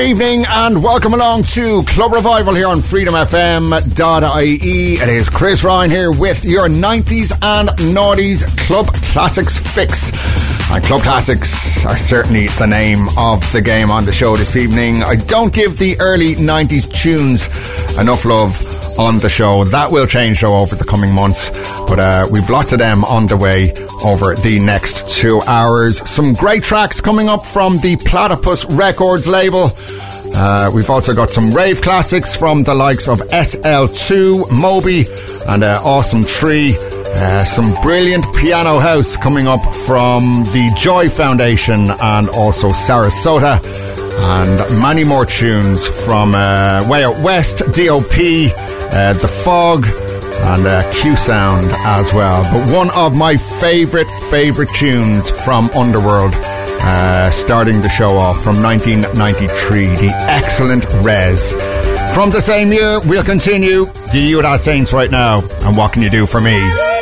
Good evening and welcome along to Club Revival here on freedomfm.ie. It is Chris Ryan here with your 90s and noughties Club Classics fix. And Club Classics are certainly the name of the game on the show this evening. I don't give the early 90s tunes enough love on the show. That will change though over the coming months. But uh, we've lots of them on the way over the next two hours. Some great tracks coming up from the Platypus Records label. Uh, we've also got some rave classics from the likes of SL2, Moby, and uh, Awesome 3. Uh, some brilliant piano house coming up from the Joy Foundation and also Sarasota. And many more tunes from uh, Way Out West, DOP, uh, The Fog, and uh, Q Sound as well. But one of my favourite, favourite tunes from Underworld, uh, starting the show off from 1993, the excellent Rez. From the same year, we'll continue the Utah Saints right now. And what can you do for me?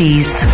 60s.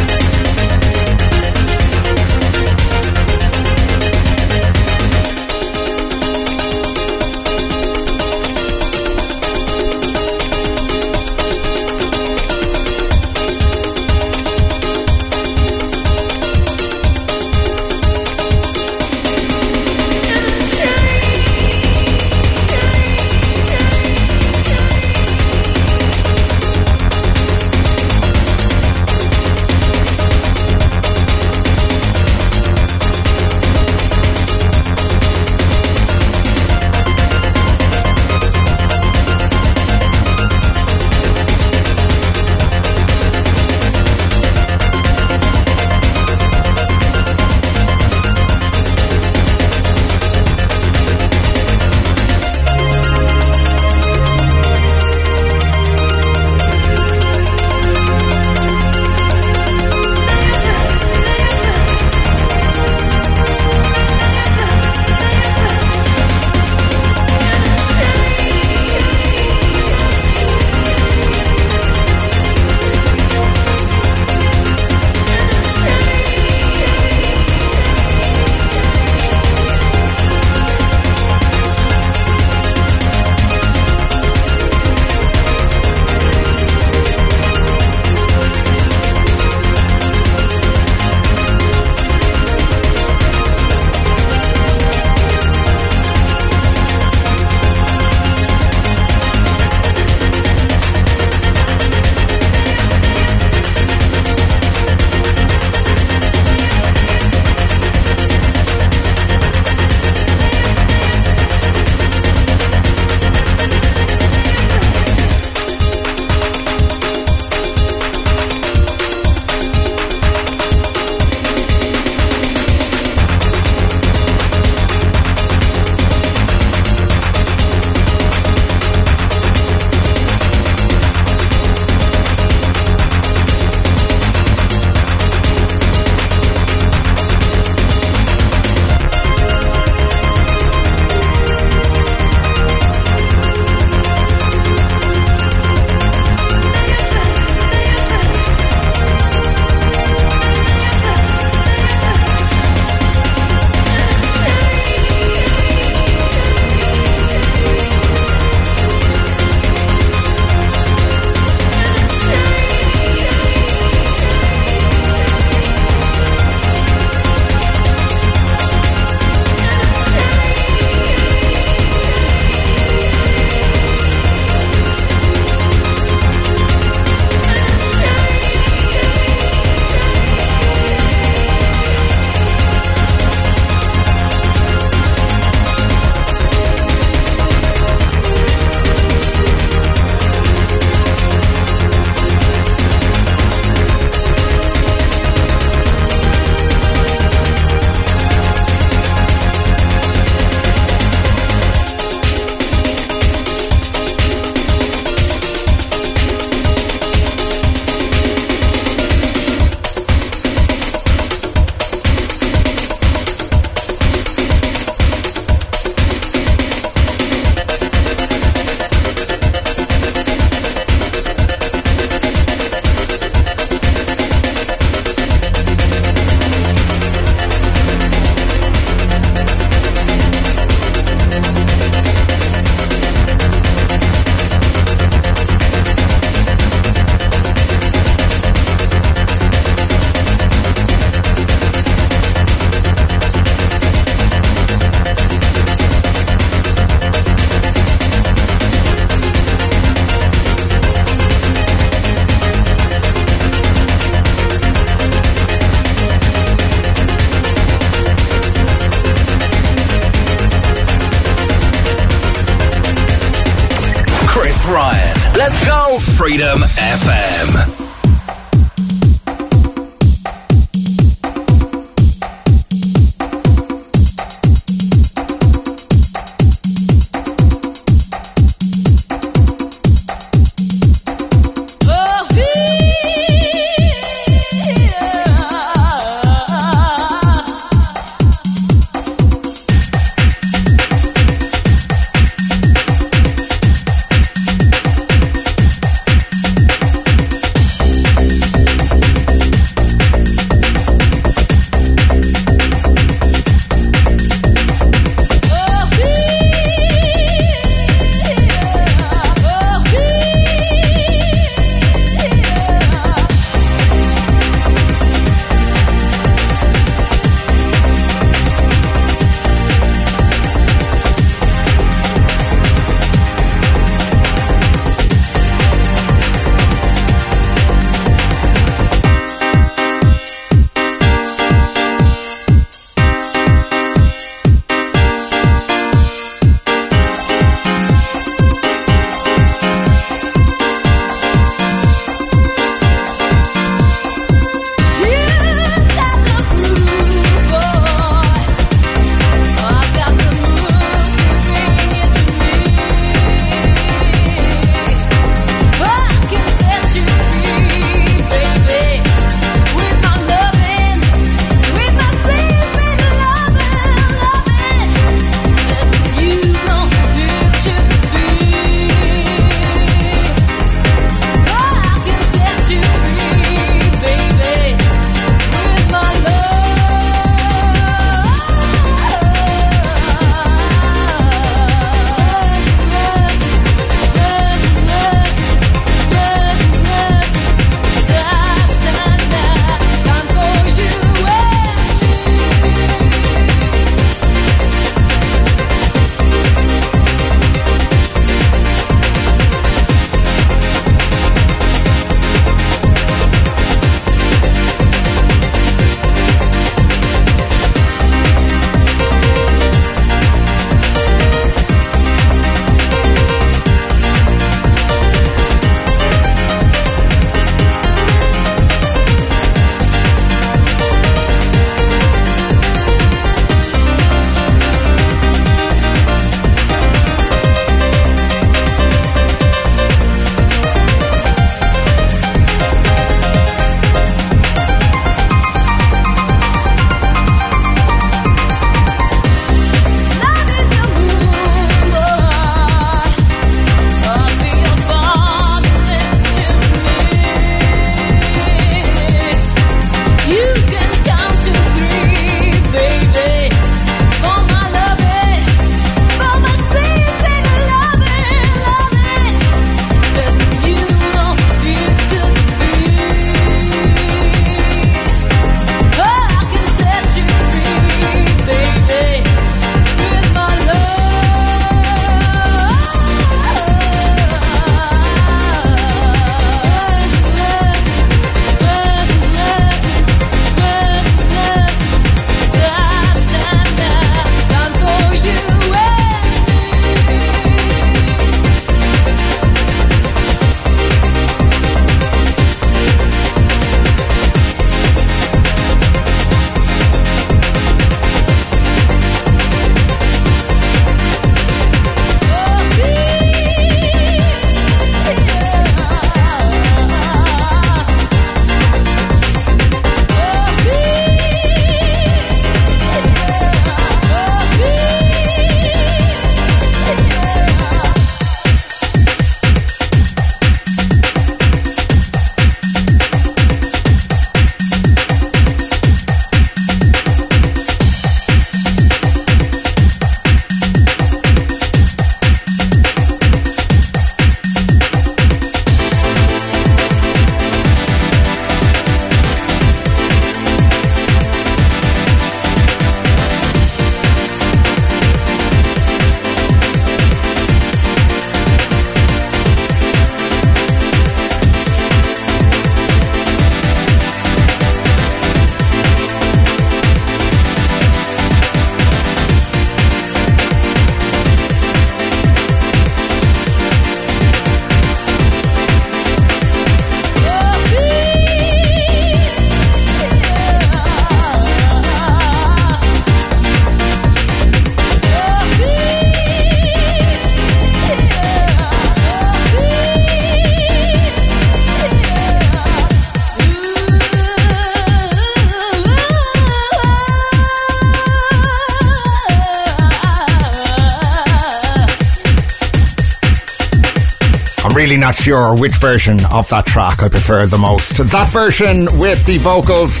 sure which version of that track I prefer the most. That version with the vocals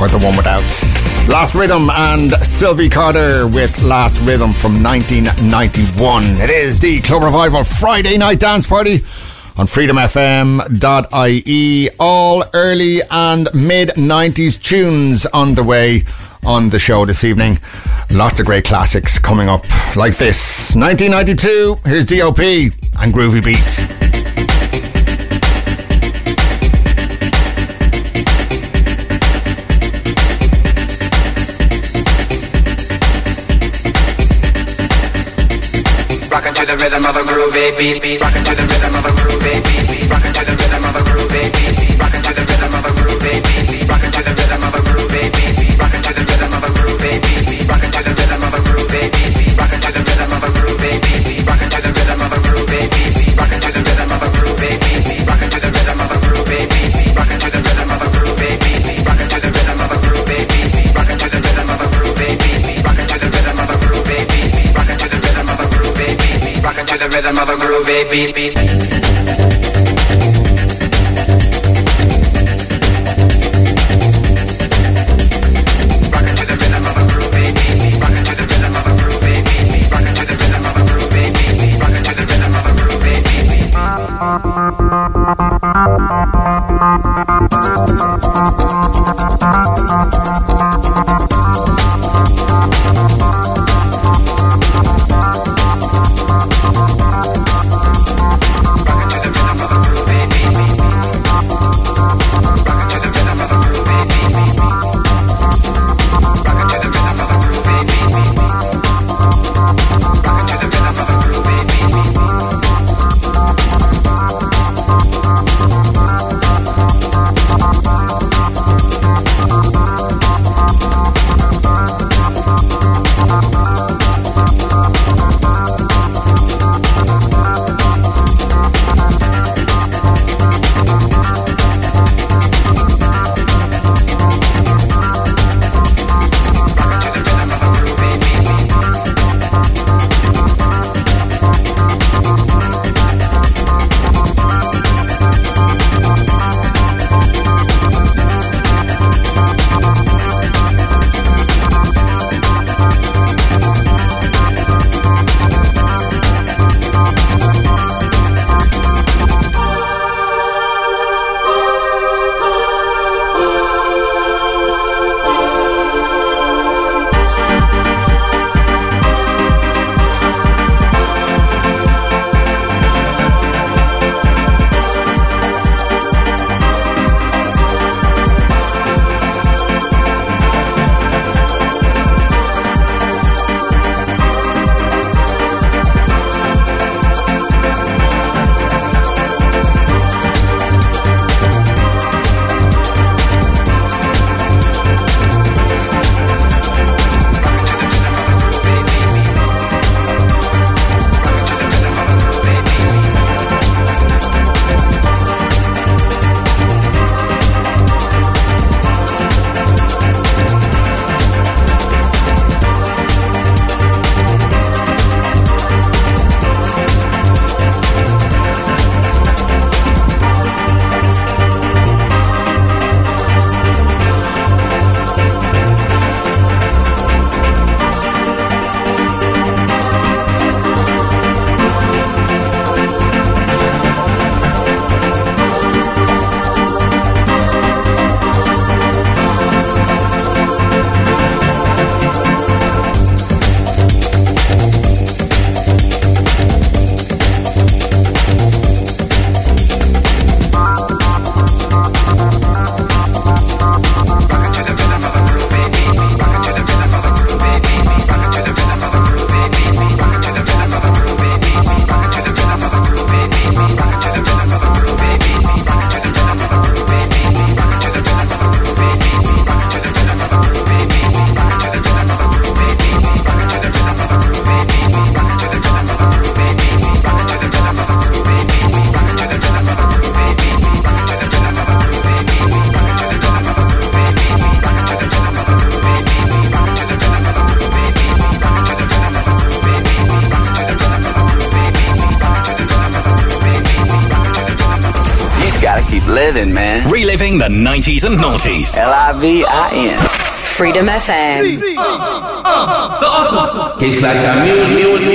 or the one without. Last Rhythm and Silvie Carter with Last Rhythm from 1991. It is the Club Revival Friday Night Dance Party on freedomfm.ie. All early and mid 90s tunes on the way on the show this evening. Lots of great classics coming up like this 1992. Here's DOP and Groovy Beats. the rhythm of a groovy beat. Rockin' to the rhythm of a groovy beat. Rockin' to the rhythm of a groovy beat. beat, beat, beat. Libbies and Naughties. L I V I N. Freedom FM. Kicks like a mule, mule,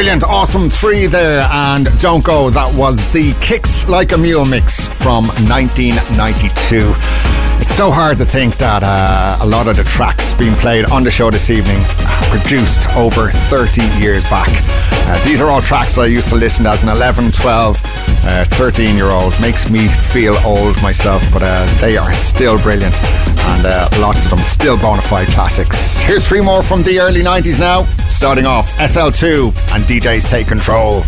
Brilliant, Awesome 3 there, and Don't Go. That was the Kicks Like a Mule mix from 1992. It's so hard to think that uh, a lot of the tracks being played on the show this evening produced over 30 years back. Uh, these are all tracks I used to listen to as an 11, 12, uh, 13 year old. Makes me feel old myself, but uh, they are still brilliant. And uh, lots of them still bona fide classics. Here's three more from the early 90s now. Starting off SL2 and DJs Take Control.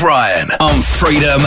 Ryan on Freedom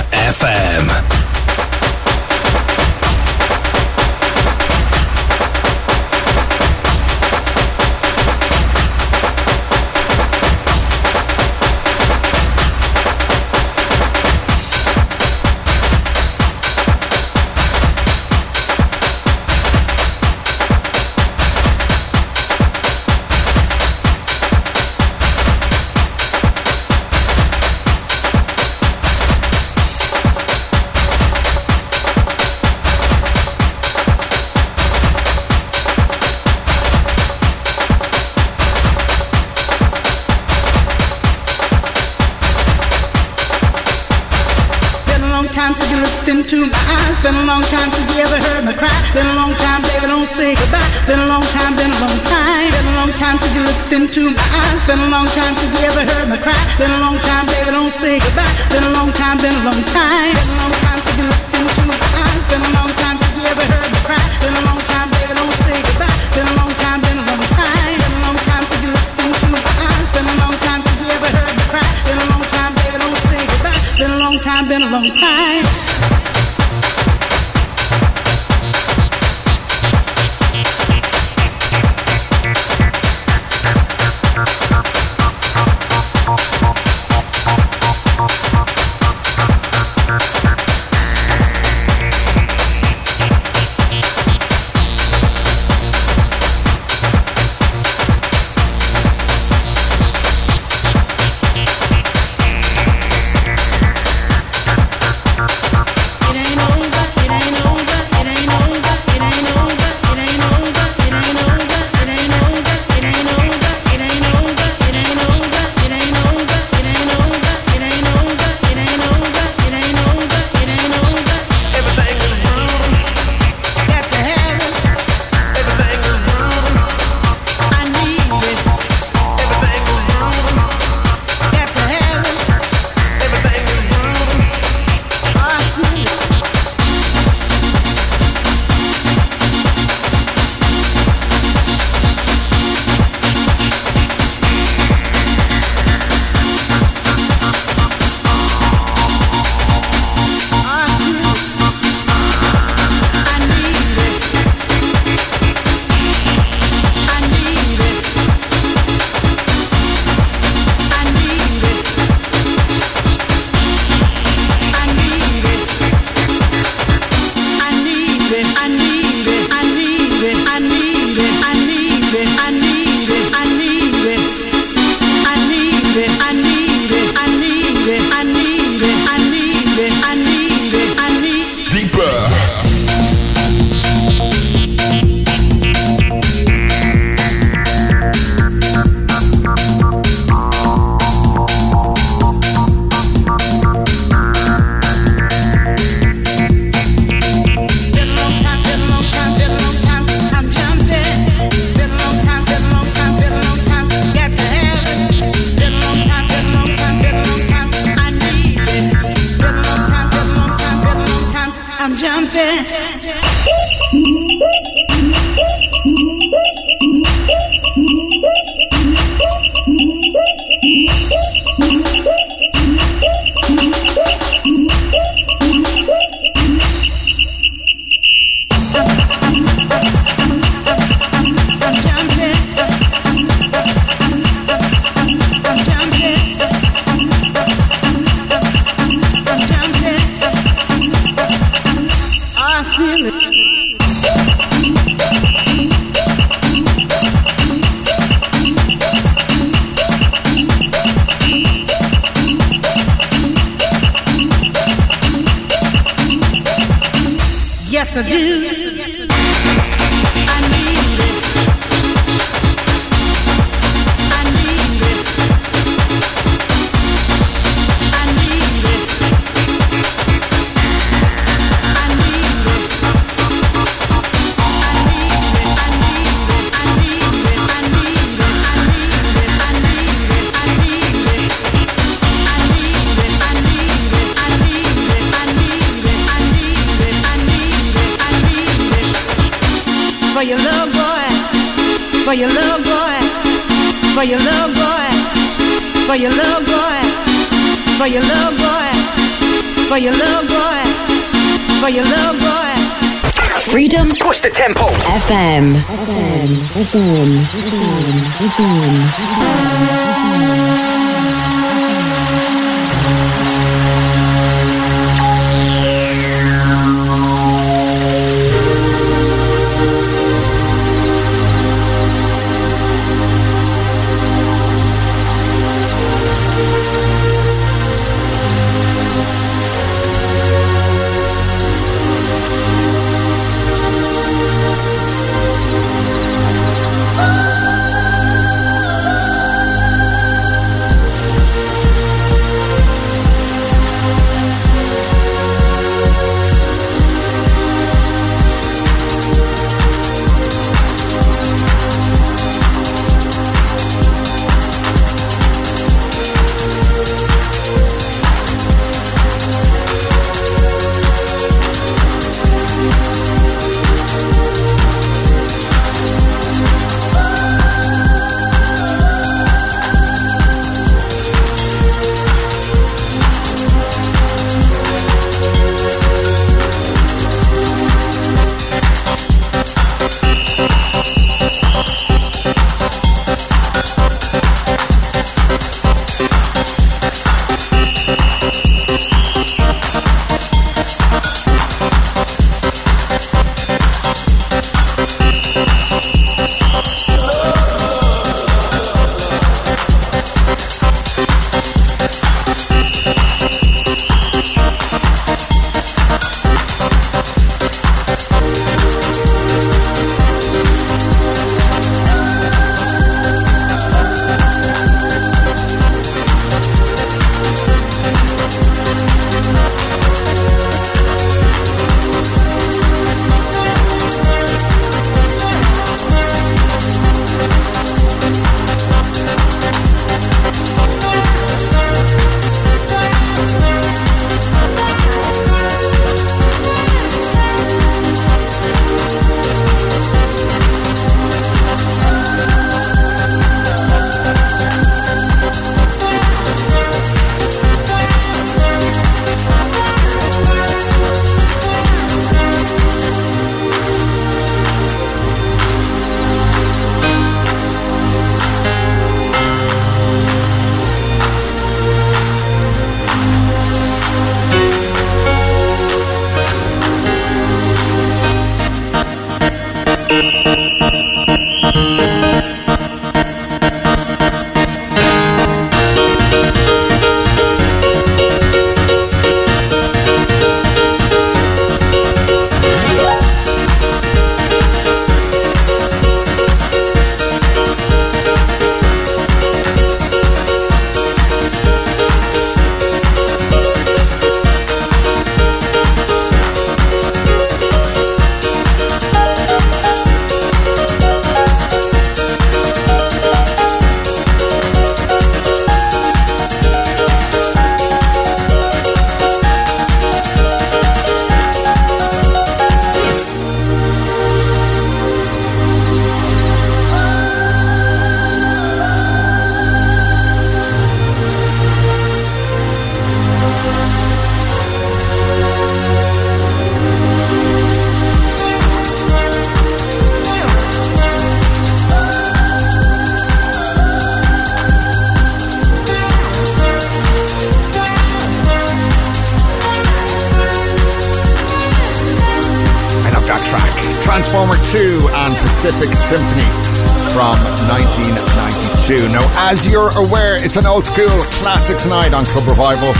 as you're aware, it's an old school classics night on Club Revival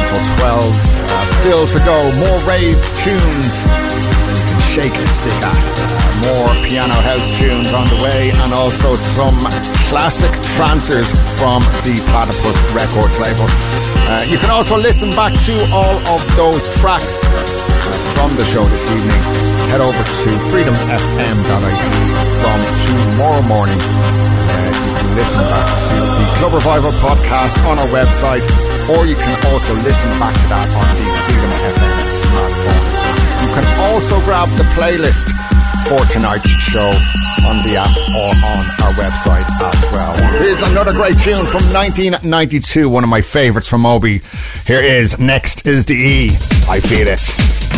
until 12. Uh, still to go, more rave tunes you can shake a stick at. Uh, more piano house tunes on the way, and also some classic trancers from the Platypus Records label. Uh, you can also listen back to all of those tracks from the show this evening. Head over to freedomfm.ie from tomorrow morning. Uh, you can listen back to the Club Revival podcast on our website, or you can also listen back to that on the Freedom FM smartphone. You can also grab the playlist for tonight's show on the app or on our website as well. Here's another great tune from 1992, one of my favorites from Moby. Here is Next is the E. I feel it.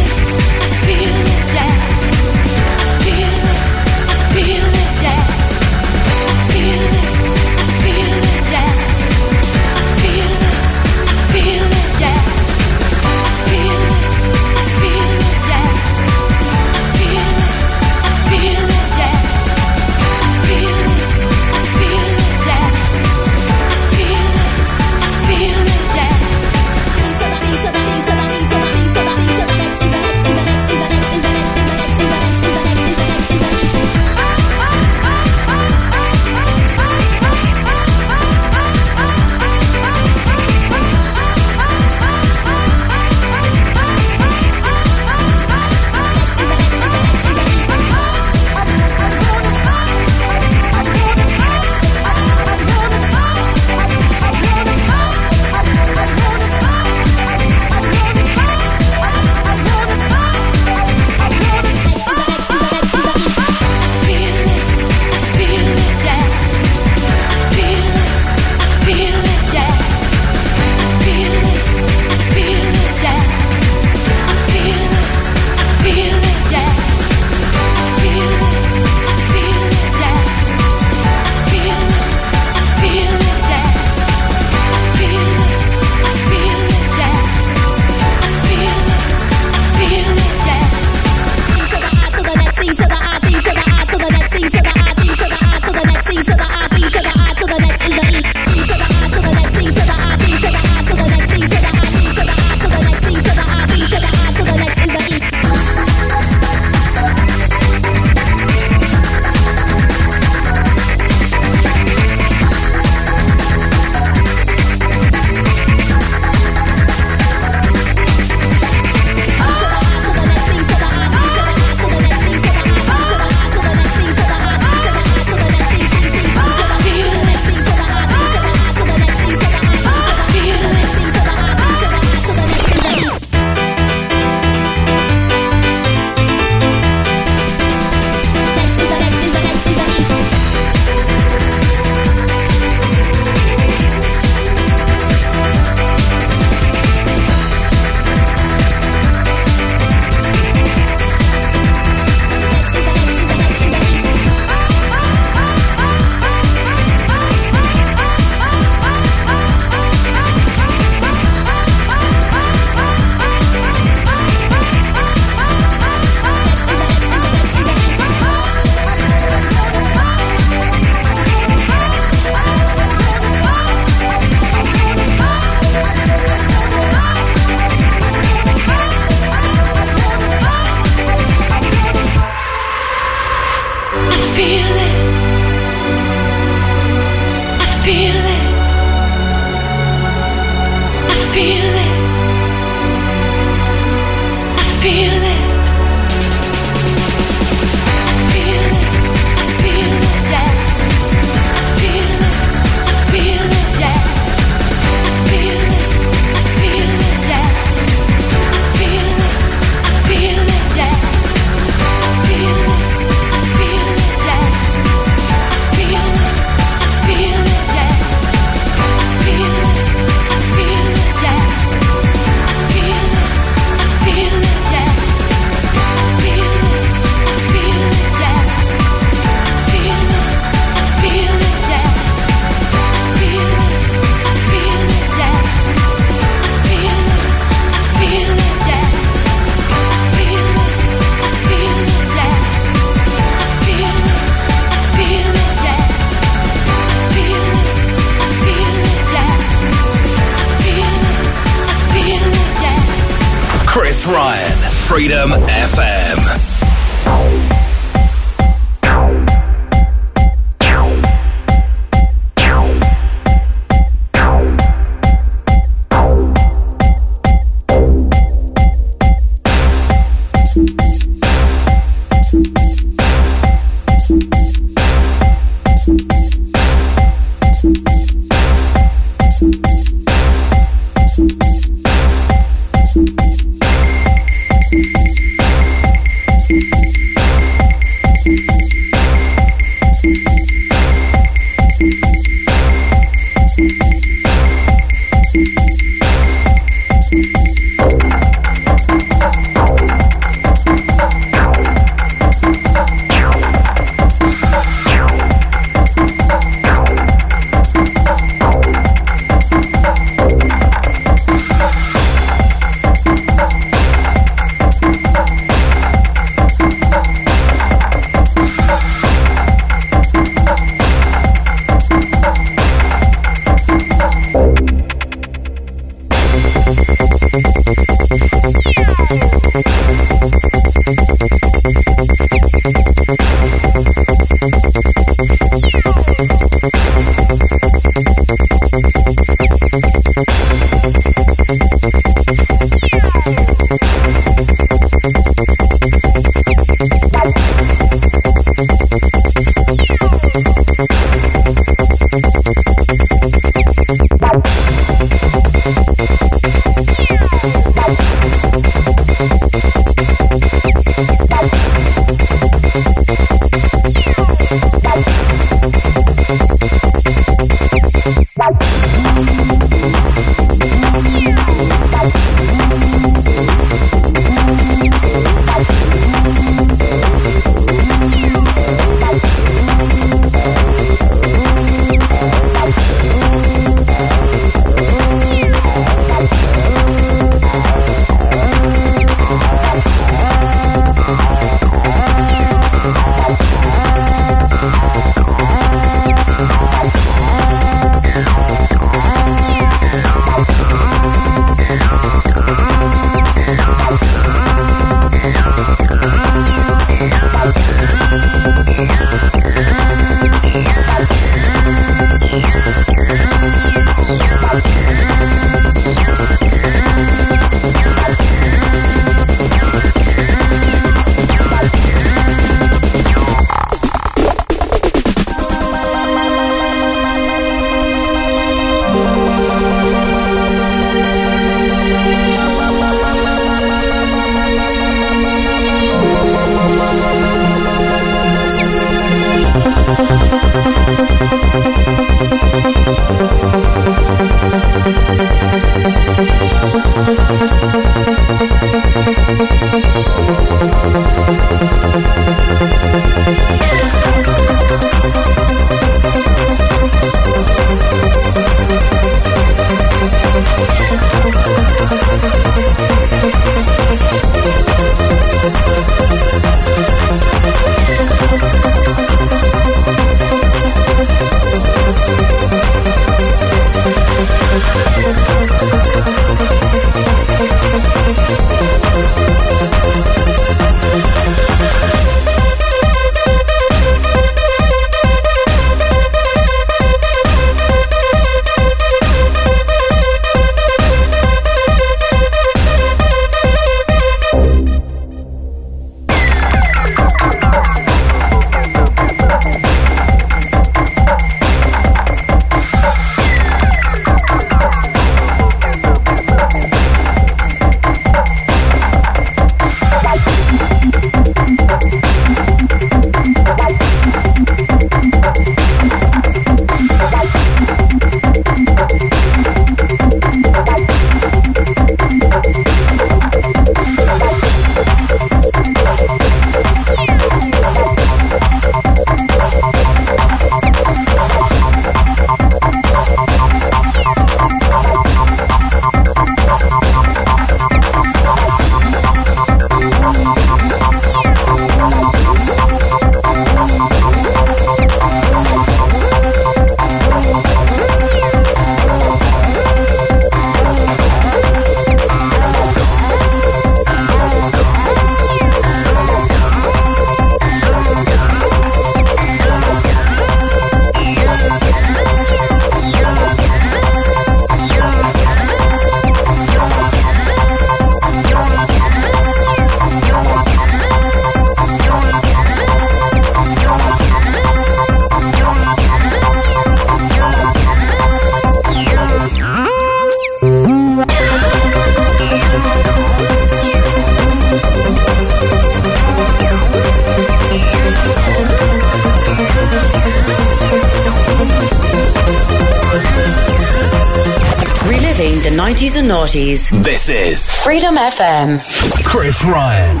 Ryan.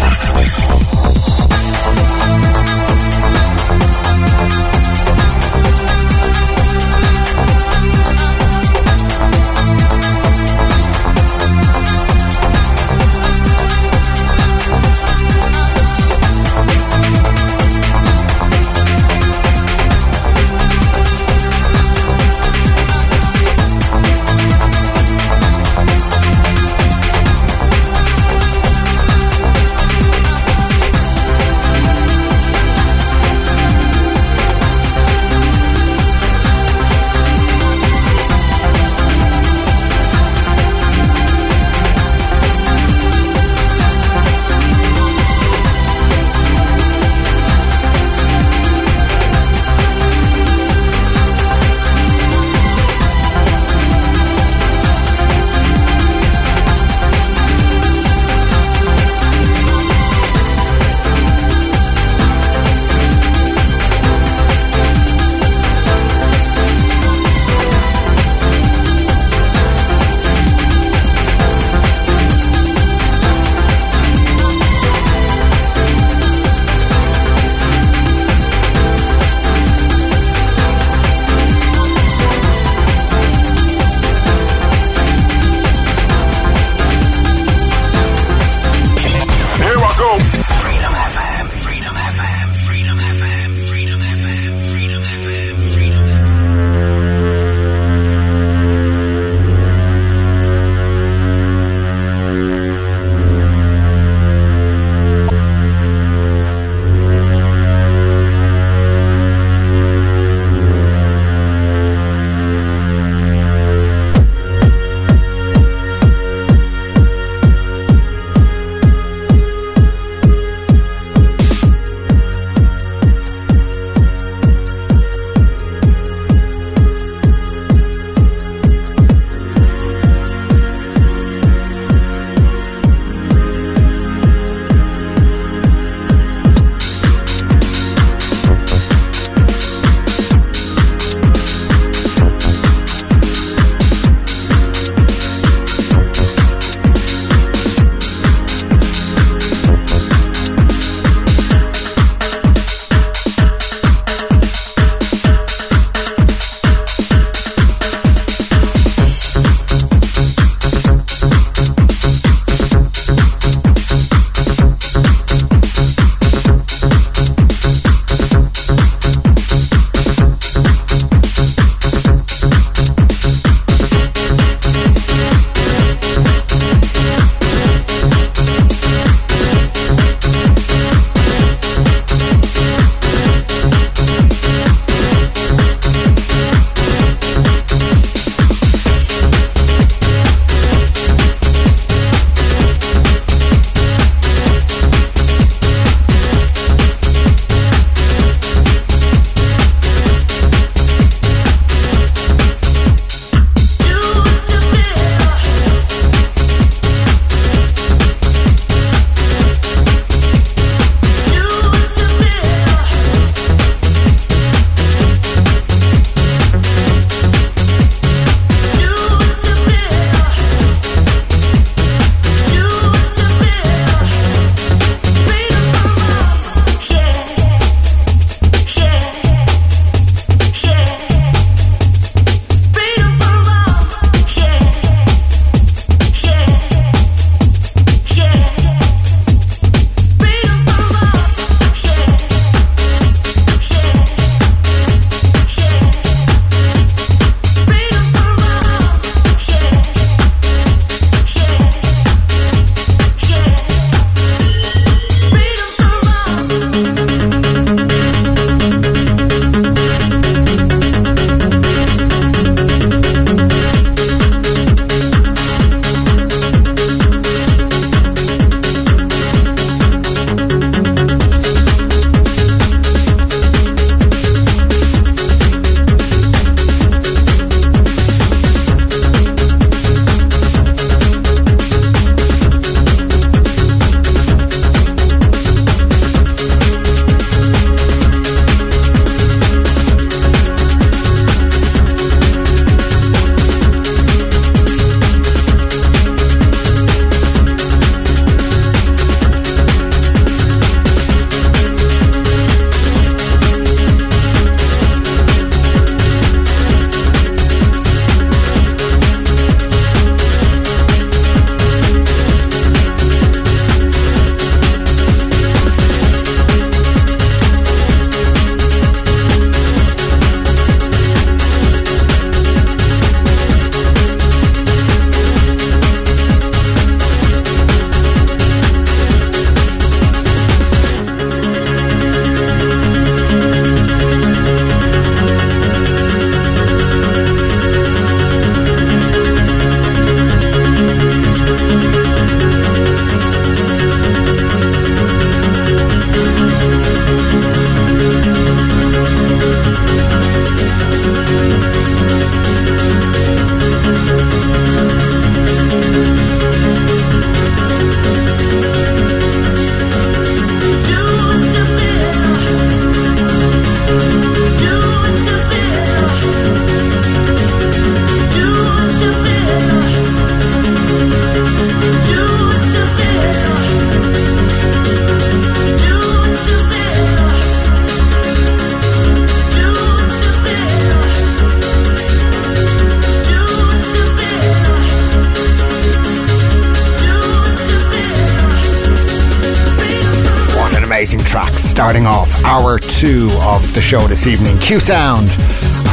Sound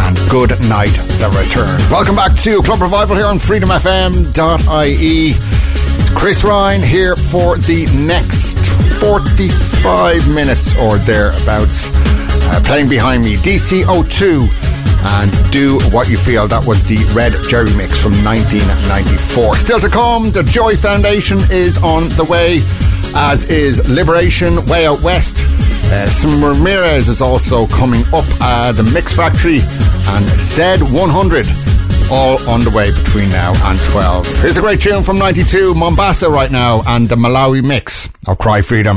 and Good Night The Return. Welcome back to Club Revival here on freedomfm.ie. It's Chris Ryan here for the next 45 minutes or thereabouts. Uh, playing behind me, DCO2 and Do What You Feel. That was the Red Jerry Mix from 1994. Still to come, the Joy Foundation is on the way, as is Liberation Way Out West. Uh, some Ramirez is also coming up at the Mix Factory and Z100 all on the way between now and 12. Here's a great tune from 92, Mombassa right now, and the Malawi mix of Cry Freedom.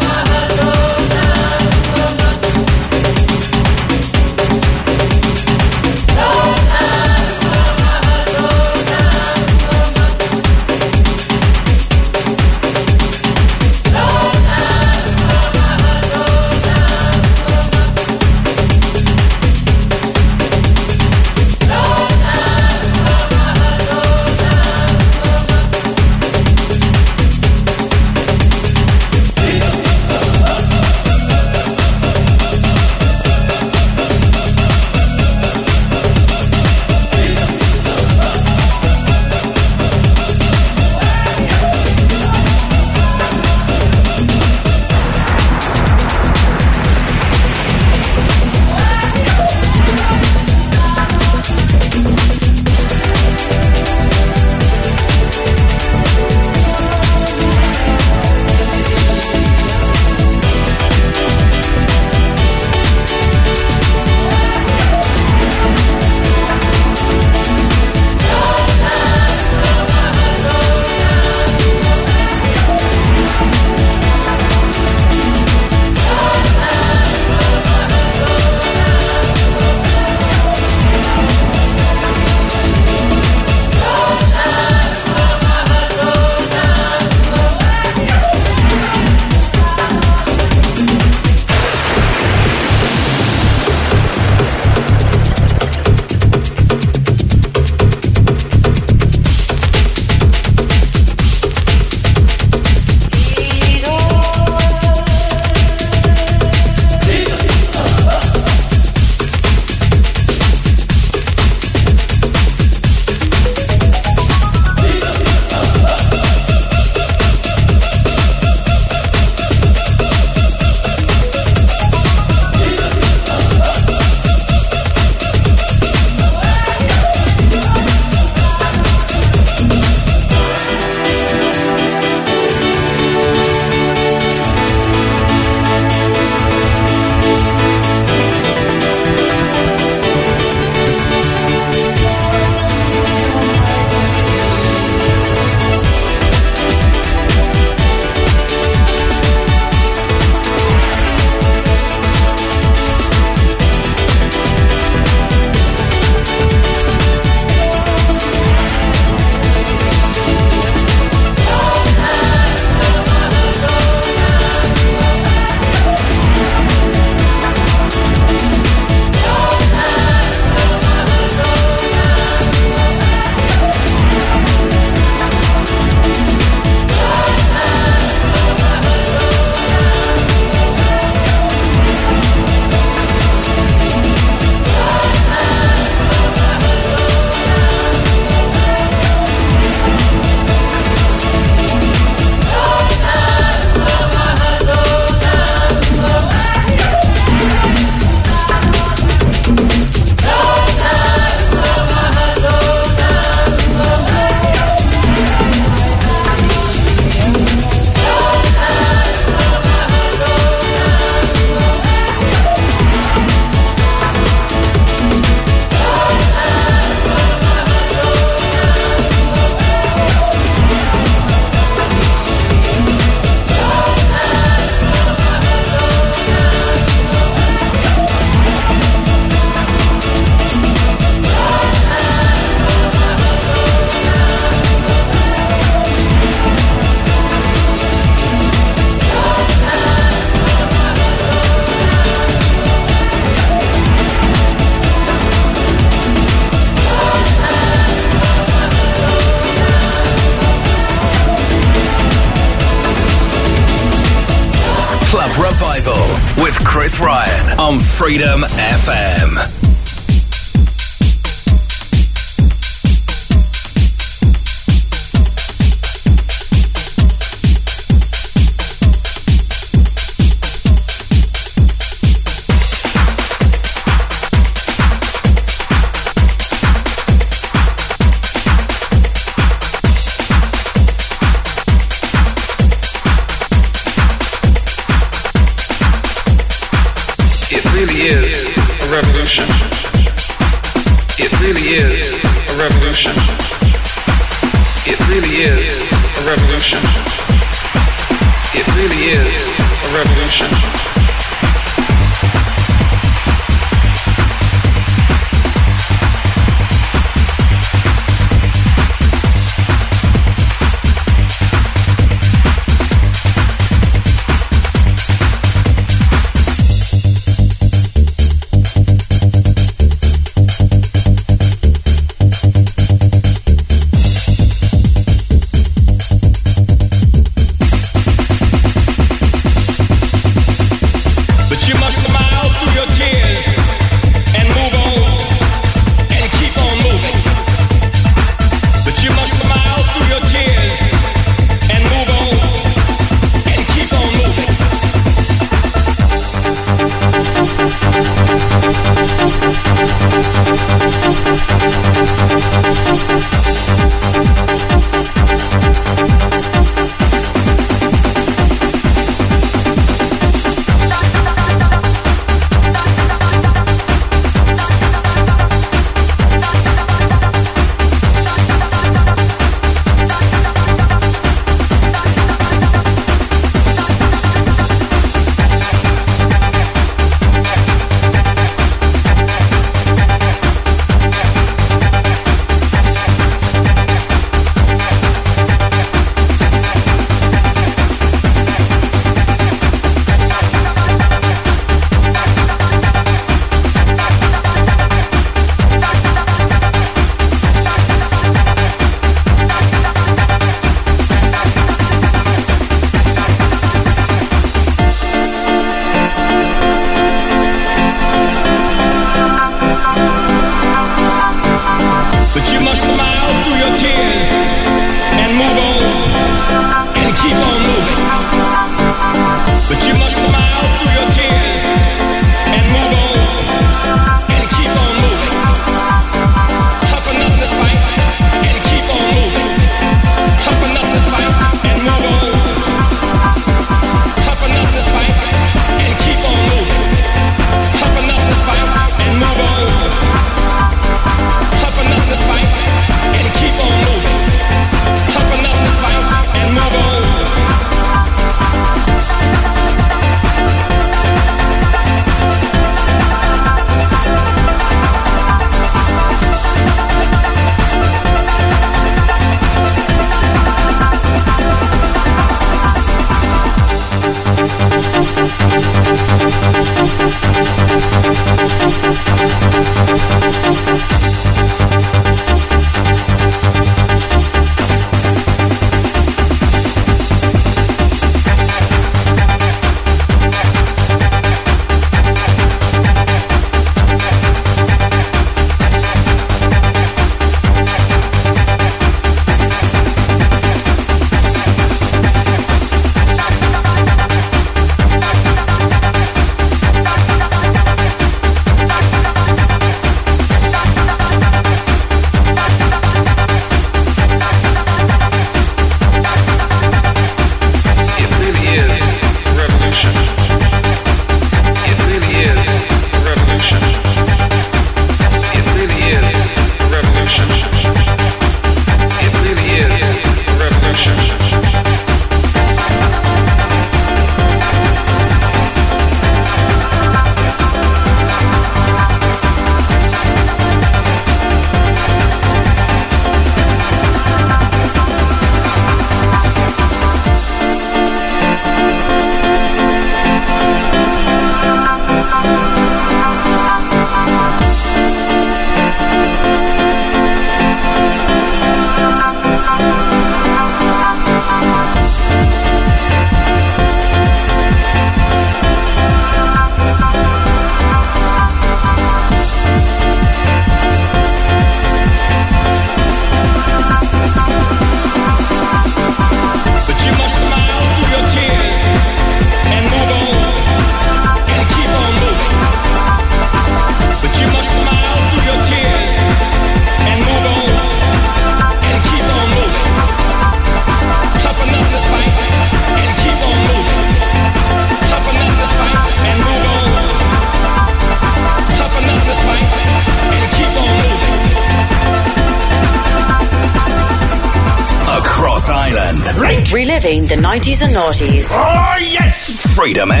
And noughties. Oh, yes! Freedom eh?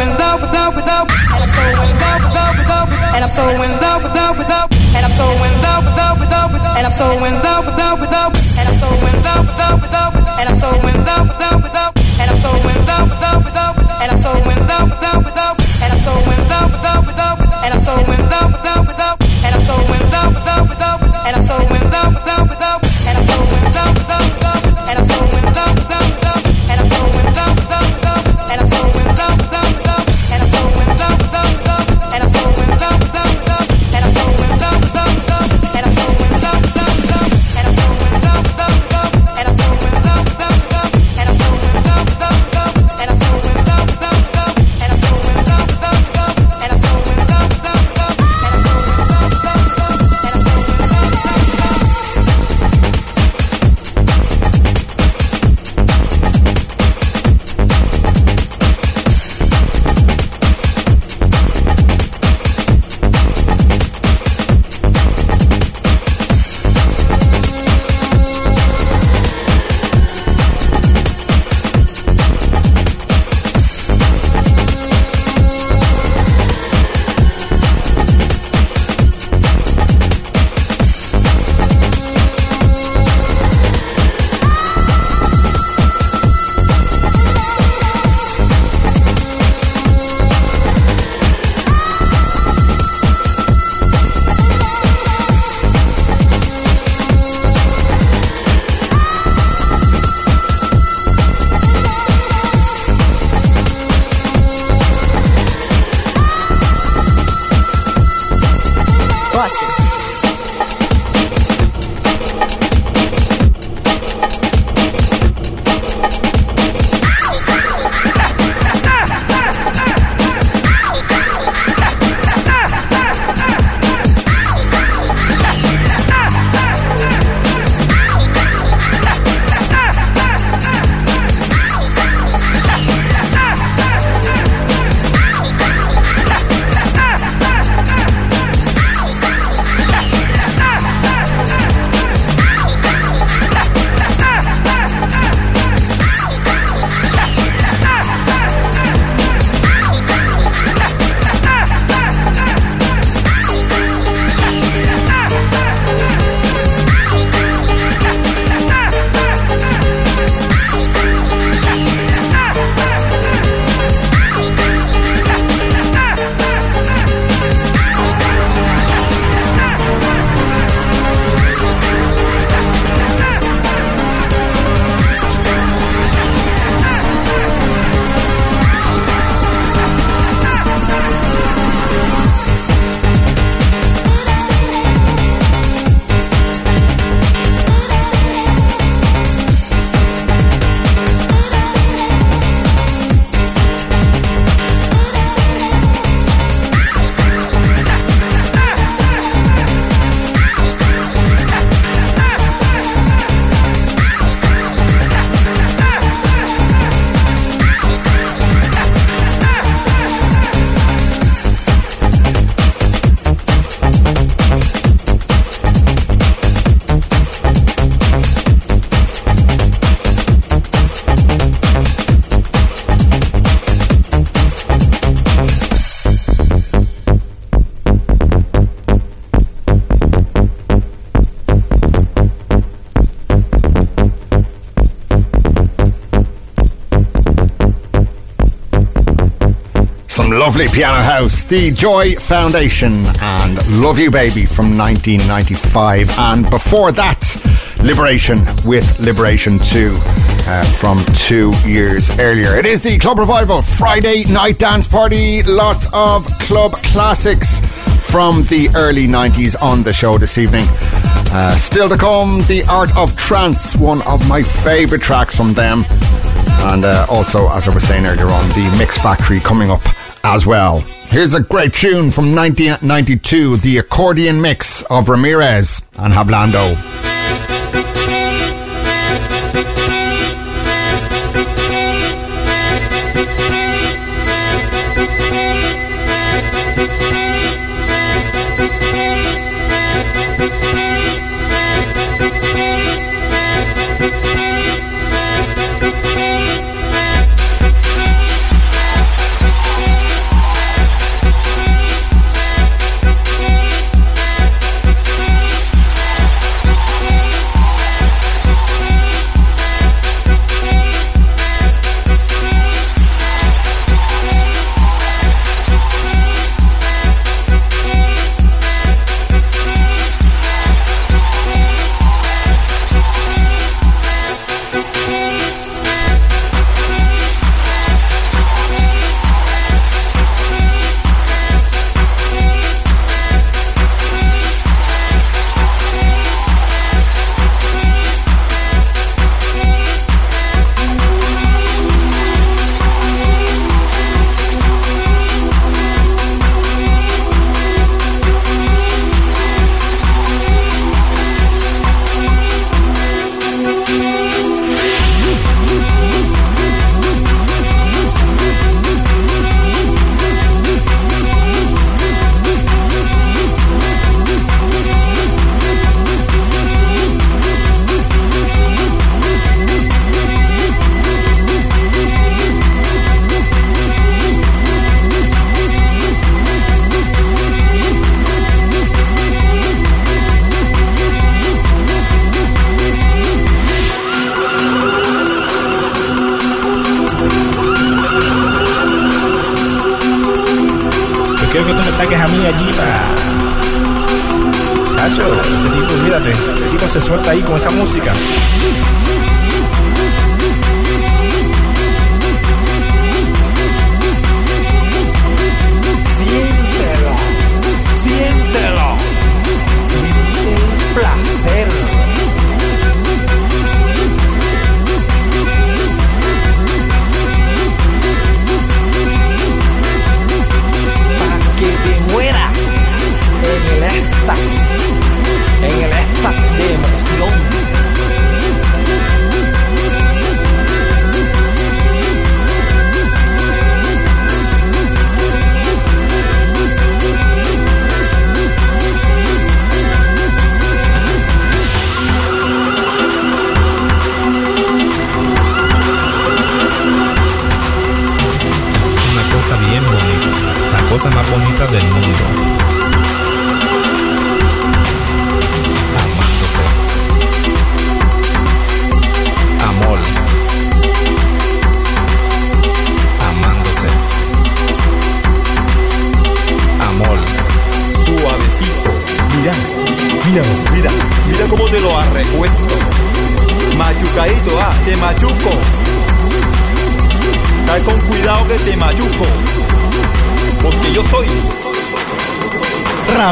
In love with love with love. And I'm so in love with love with love. And I'm so in love with love with love. And I'm so in love with love with love. And I'm so in love with love with love. And I'm so in love with love with love. And I'm so in love with love with love. And I'm so in love with love with love. And I'm so in love with love with love. And I'm so in love with love with love. And I'm so in love with love with love. And I'm so in love with love with love. And I'm so lovely piano house, the Joy Foundation, and Love You Baby from 1995. And before that, Liberation with Liberation 2 uh, from two years earlier. It is the Club Revival Friday night dance party. Lots of club classics from the early 90s on the show this evening. Uh, still to come, The Art of Trance, one of my favourite tracks from them. And uh, also, as I was saying earlier on, the Mix Factory coming up as well. Here's a great tune from 1992, the accordion mix of Ramirez and Hablando.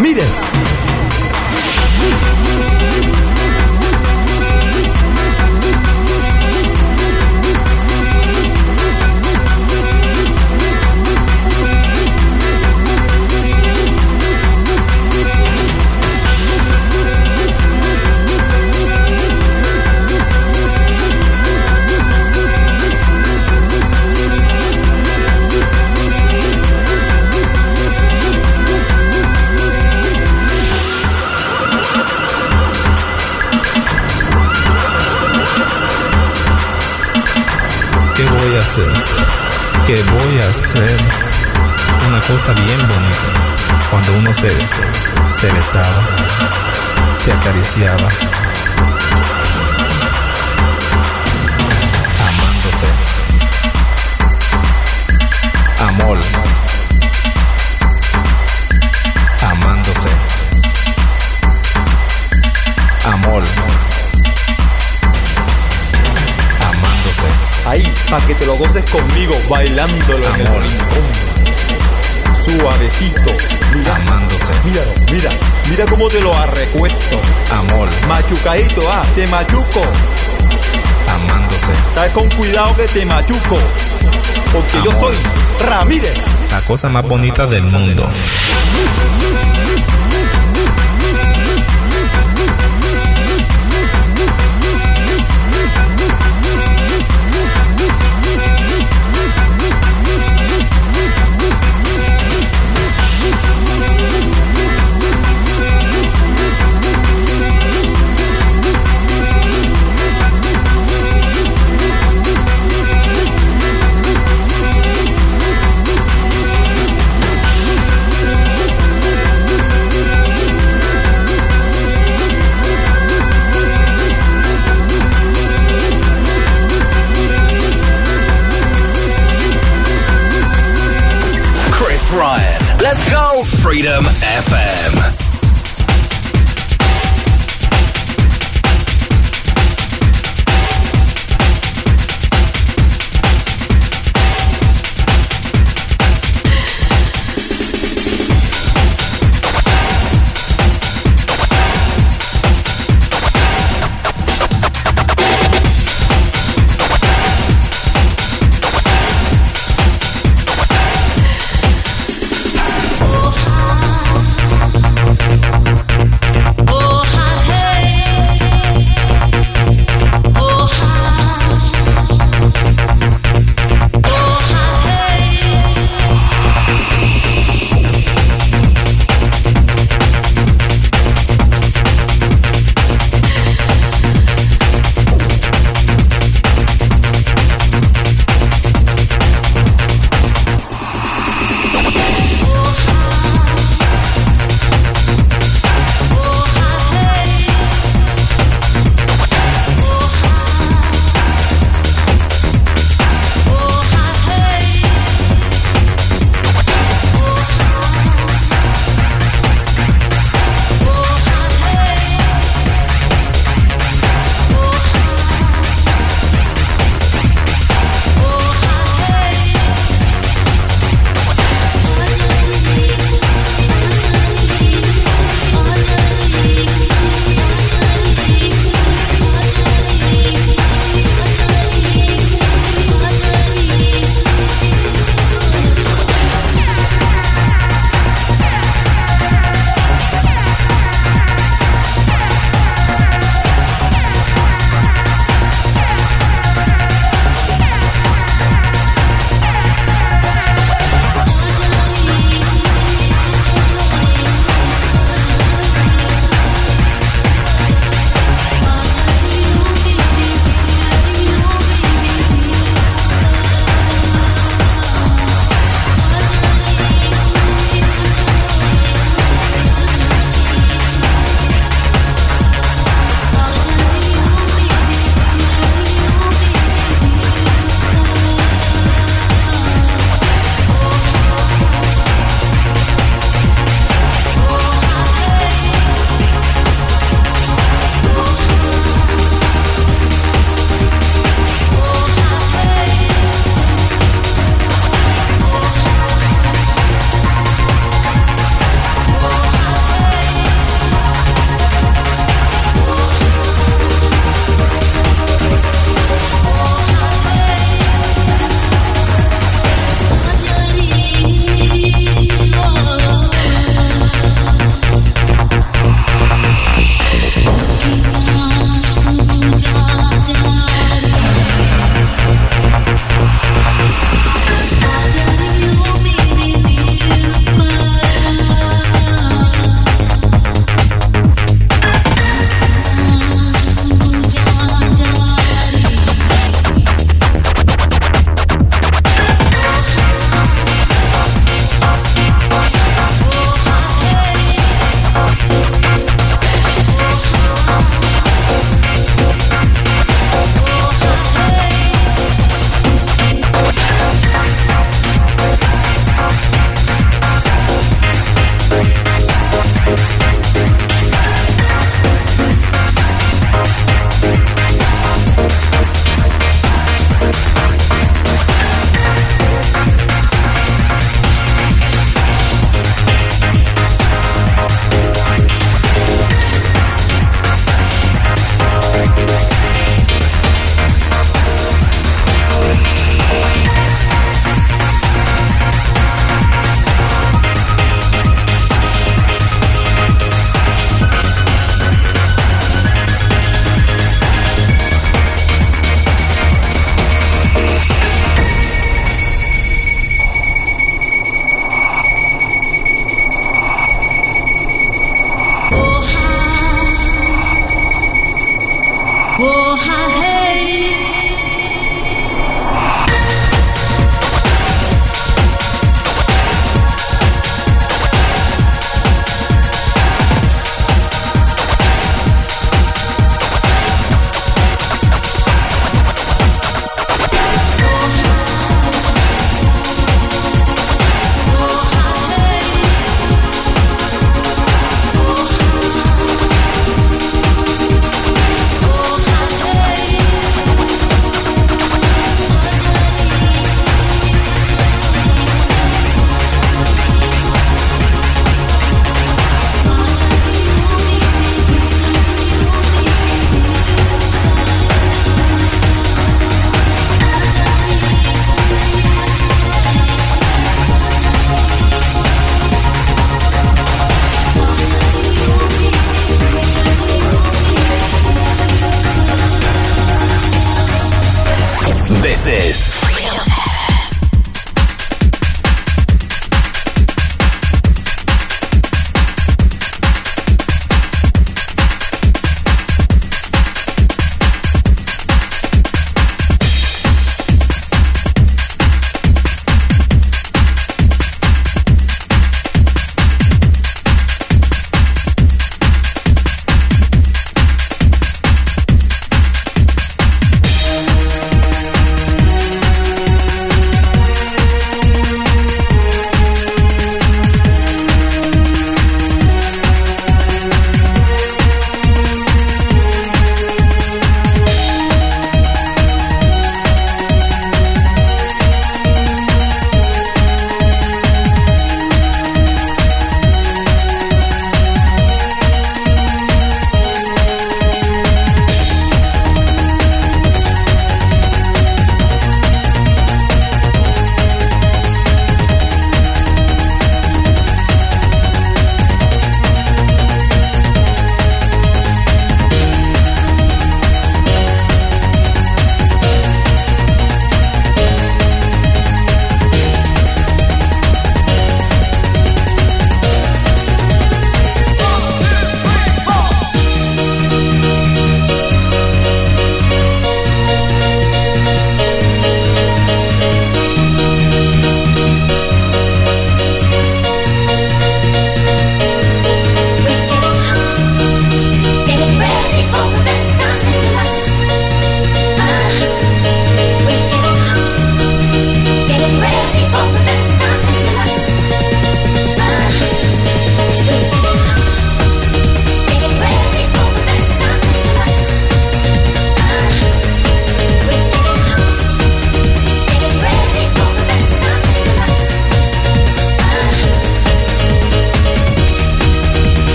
Ramírez. se, besaba, se acariciaba, amándose. Amor. Amándose. Amor. Amándose. Ahí, para que te lo goces conmigo, bailándolo en el rincón. Suavecito mira, Amándose. míralo, mira, mira cómo te lo arrecuesto. Amor. Machucadito, ah, te machuco. Amándose. Estás con cuidado que te machuco. Porque yo soy Ramírez. La cosa más bonita del mundo. Freedom FM.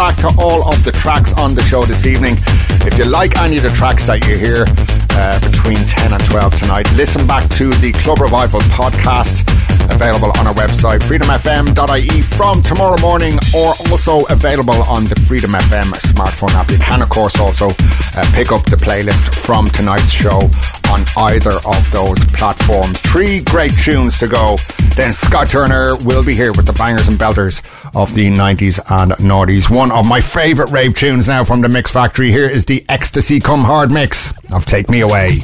Back to all of the tracks on the show this evening. If you like any of the tracks that you hear uh, between 10 and 12 tonight, listen back to the Club Revival podcast available on our website freedomfm.ie from tomorrow morning or also available on the Freedom FM smartphone app. You can, of course, also uh, pick up the playlist from tonight's show on either of those platforms. Three great tunes to go. Then Scott Turner will be here with the bangers and belters of the 90s and noughties. One of my favourite rave tunes now from the Mix Factory. Here is the Ecstasy Come Hard mix of Take Me Away.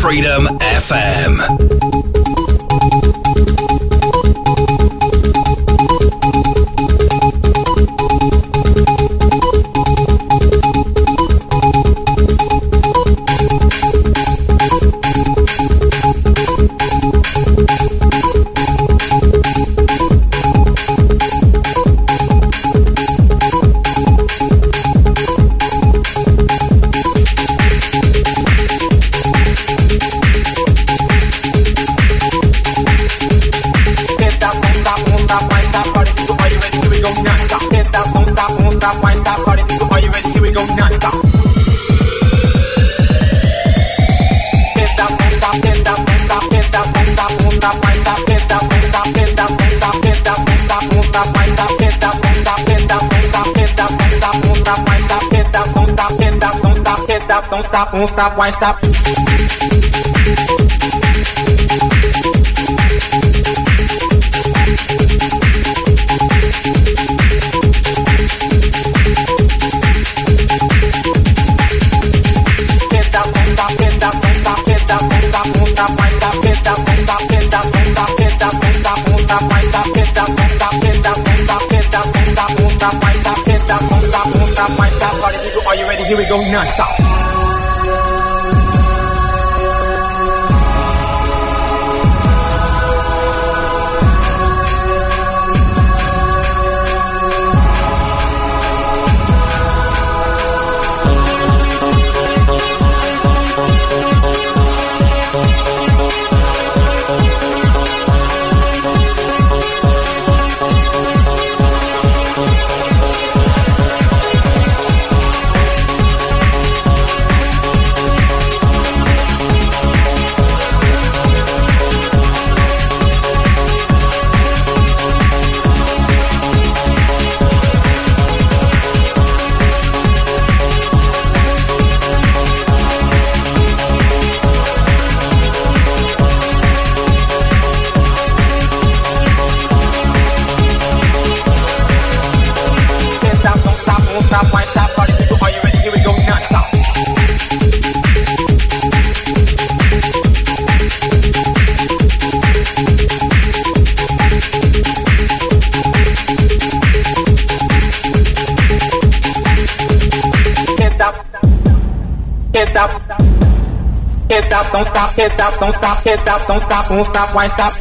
freedom stop, won't stop, why stop? Are you ready? Here we go, non-stop. can't stop, don't stop, can't stop, don't stop, won't stop, why stop?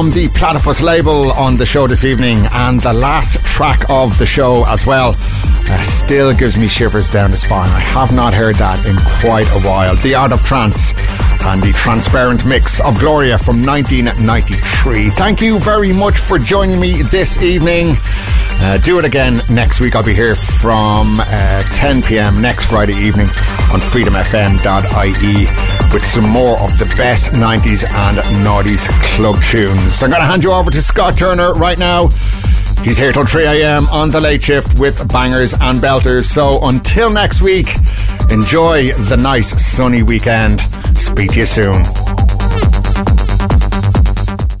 From the Platypus label on the show this evening, and the last track of the show as well. Uh, still gives me shivers down the spine. I have not heard that in quite a while. The Art of Trance and the transparent mix of Gloria from 1993. Thank you very much for joining me this evening. Uh, do it again next week. I'll be here from uh, 10 p.m. next Friday evening on freedomfm.ie with some more of the best 90s and noughties club tunes. I'm going to hand you over to Scott Turner right now. He's here till 3 a.m. on the late shift with bangers and belters. So until next week, enjoy the nice sunny weekend. Speak to you soon.